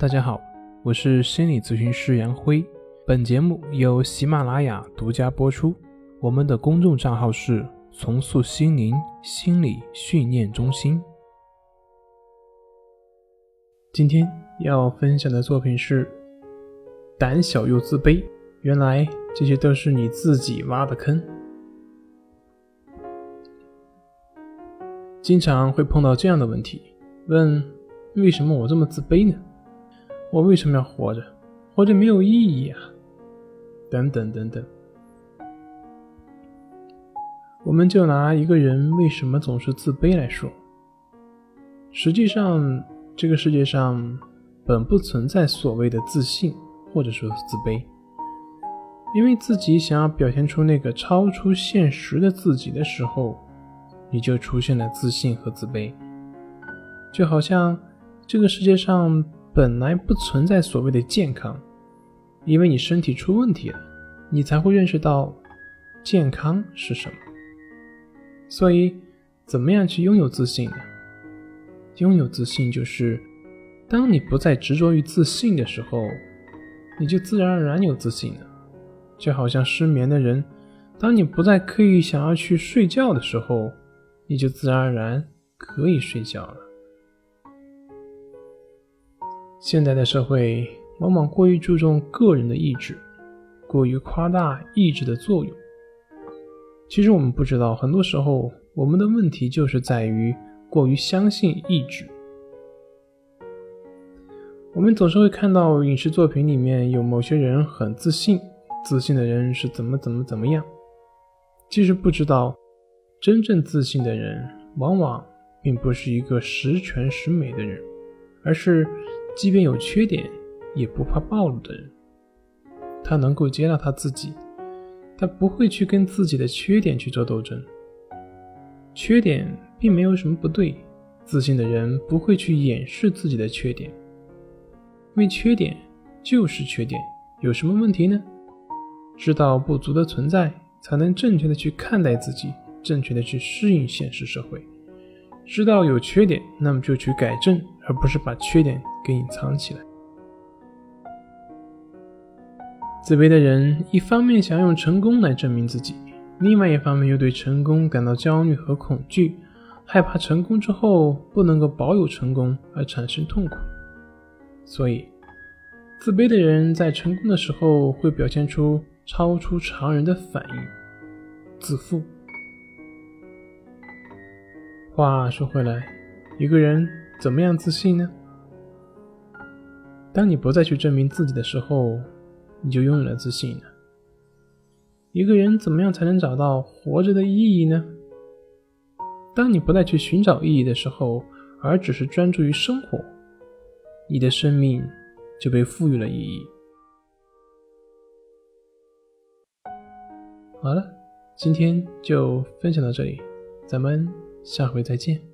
大家好，我是心理咨询师杨辉。本节目由喜马拉雅独家播出。我们的公众账号是“重塑心灵心理训练中心”。今天要分享的作品是：胆小又自卑，原来这些都是你自己挖的坑。经常会碰到这样的问题，问为什么我这么自卑呢？我为什么要活着？活着没有意义啊！等等等等。我们就拿一个人为什么总是自卑来说，实际上这个世界上本不存在所谓的自信或者说自卑，因为自己想要表现出那个超出现实的自己的时候，你就出现了自信和自卑，就好像这个世界上。本来不存在所谓的健康，因为你身体出问题了，你才会认识到健康是什么。所以，怎么样去拥有自信呢？拥有自信就是，当你不再执着于自信的时候，你就自然而然有自信了。就好像失眠的人，当你不再刻意想要去睡觉的时候，你就自然而然可以睡觉了。现代的社会往往过于注重个人的意志，过于夸大意志的作用。其实我们不知道，很多时候我们的问题就是在于过于相信意志。我们总是会看到影视作品里面有某些人很自信，自信的人是怎么怎么怎么样。其实不知道，真正自信的人往往并不是一个十全十美的人，而是。即便有缺点，也不怕暴露的人，他能够接纳他自己，他不会去跟自己的缺点去做斗争。缺点并没有什么不对，自信的人不会去掩饰自己的缺点，因为缺点就是缺点，有什么问题呢？知道不足的存在，才能正确的去看待自己，正确的去适应现实社会。知道有缺点，那么就去改正，而不是把缺点给隐藏起来。自卑的人一方面想用成功来证明自己，另外一方面又对成功感到焦虑和恐惧，害怕成功之后不能够保有成功而产生痛苦。所以，自卑的人在成功的时候会表现出超出常人的反应，自负。话说回来，一个人怎么样自信呢？当你不再去证明自己的时候，你就拥有了自信了。一个人怎么样才能找到活着的意义呢？当你不再去寻找意义的时候，而只是专注于生活，你的生命就被赋予了意义。好了，今天就分享到这里，咱们。下回再见。